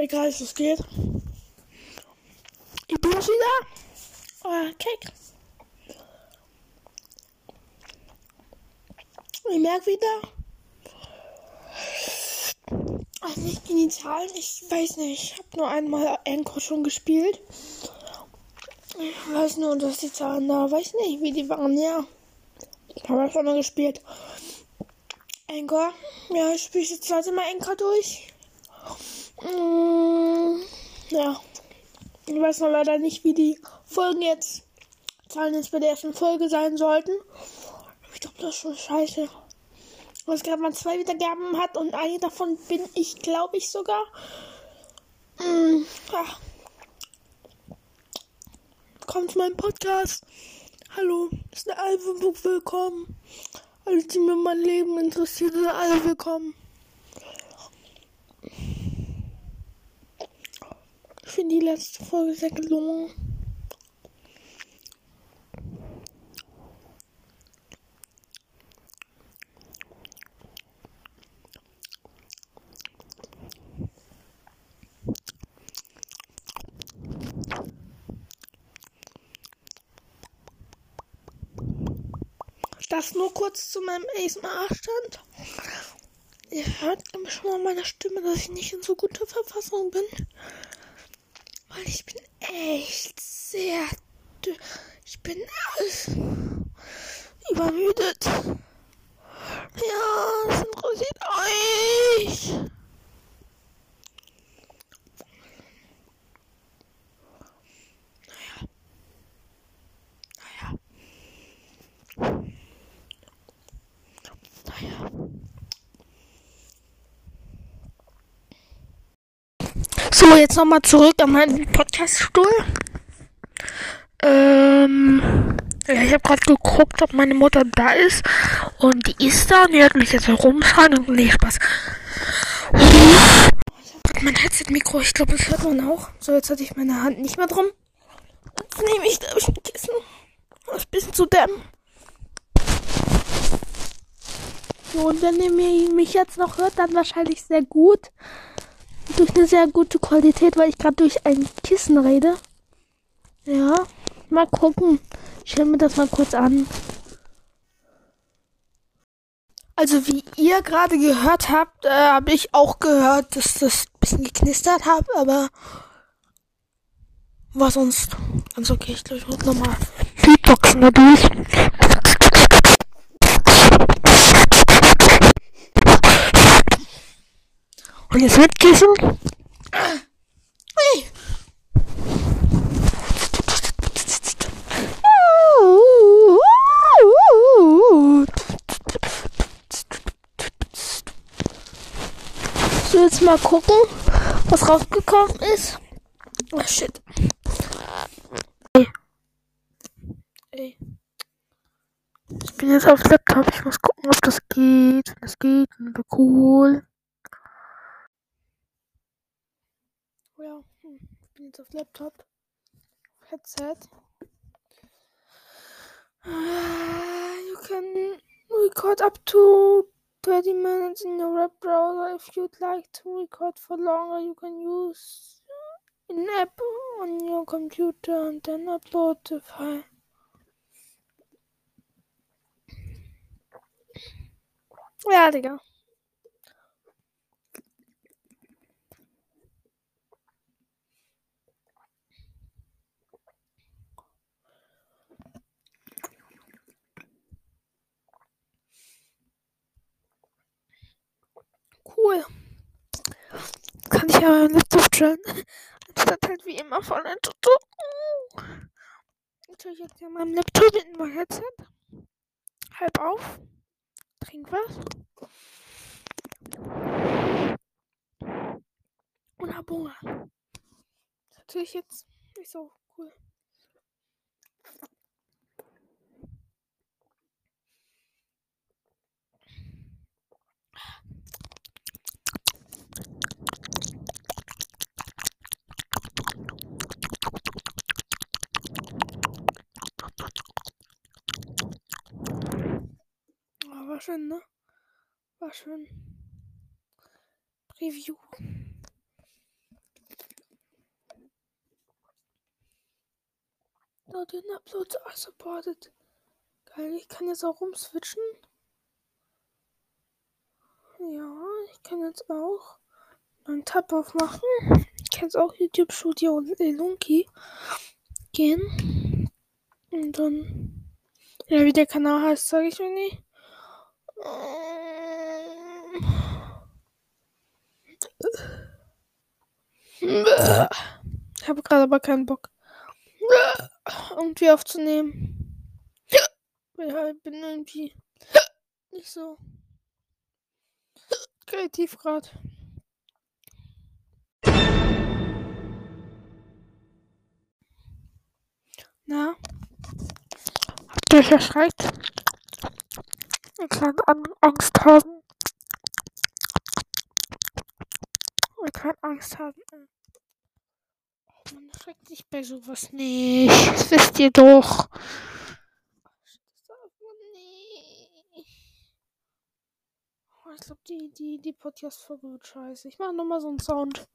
Egal, es geht. Ich bin wieder. Euer Cake. Ich merke wieder. Ach, nicht in die Zahlen. Ich weiß nicht. Ich habe nur einmal Encore schon gespielt. Ich weiß nur, dass die Zahlen da, weiß nicht, wie die waren, ja. Habe ich schon mal gespielt. Encore. Ja, ich spiele jetzt zweite Mal Encore durch. Mm, ja. Ich weiß noch leider nicht, wie die Folgen jetzt, Zahlen jetzt bei der ersten Folge sein sollten. Ich glaube, das ist schon scheiße. Es gerade mal zwei Wiedergaben hat und eine davon bin ich, glaube ich, sogar. Mm, ja. Kommt zu meinem Podcast. Hallo, ist der Albumbuch willkommen. Alle, die mir mein Leben interessieren, sind alle willkommen. Ich finde die letzte Folge sehr gelungen. Das nur kurz zu meinem ASMR-Stand. Ihr hört schon an meiner Stimme, dass ich nicht in so guter Verfassung bin. Weil ich bin echt sehr. Ich bin übermüdet. Ja, es interessiert euch. Naja. Naja. Naja. So, jetzt nochmal zurück an meinen Podcaststuhl. Ähm, ja, ich habe gerade geguckt, ob meine Mutter da ist. Und die ist da und die hört mich jetzt herumschreien und nee, Spaß. Mein Headset-Mikro, ich glaube, das hört man auch. So, jetzt hatte ich meine Hand nicht mehr drum. Jetzt nehme ich, glaube ich, ein Kissen. Um es ein bisschen zu dämmen. So, und wenn ihr mich jetzt noch hört, dann wahrscheinlich sehr gut durch eine sehr gute Qualität, weil ich gerade durch ein Kissen rede. Ja, mal gucken. Ich höre mir das mal kurz an. Also wie ihr gerade gehört habt, äh, habe ich auch gehört, dass das ein bisschen geknistert hat, aber war sonst ganz okay. Ich glaube, ich muss nochmal Beatboxen dadurch. Und jetzt mit Kissen. Hey. So, jetzt mal gucken, was rausgekommen ist. Oh shit. Ey. Ey. Ich bin jetzt auf Laptop. Ich muss gucken, ob das geht. Wenn das geht, dann wäre cool. Ja, hm. ich bin jetzt auf Laptop. Headset. Uh, you can record up to 30 minutes in your web browser. If you'd like to record for longer, you can use an app on your computer and then upload the file. Ja, Digga. Cool. Kann ich ja meinen Laptop chillen. Anstatt halt wie immer von der Toto. Jetzt habe ich jetzt ja meinem Laptop in mein Headset. Halb auf. Trink was. Und hab Hunger. Natürlich jetzt nicht so war schön, ne? War schön. Preview. Now den Uploads are supported. Geil, ich kann jetzt auch umswitchen. Ja, ich kann jetzt auch einen Tab aufmachen. Ich kann jetzt auch YouTube Studio und Elunki gehen. Und dann, ja, wie der Kanal heißt, sage ich mir nicht. Ich habe gerade aber keinen Bock, irgendwie aufzunehmen. Ich bin irgendwie nicht so kreativ gerade. Na? Habt ihr euch erschreckt? Ihr könnt Angst haben. Ihr könnt Angst haben. Oh, man erschreckt sich bei sowas nicht. Das wisst ihr doch. Oh, ich glaube, die, die, die Podcast-Folge wird scheiße. Ich mache nochmal so einen Sound.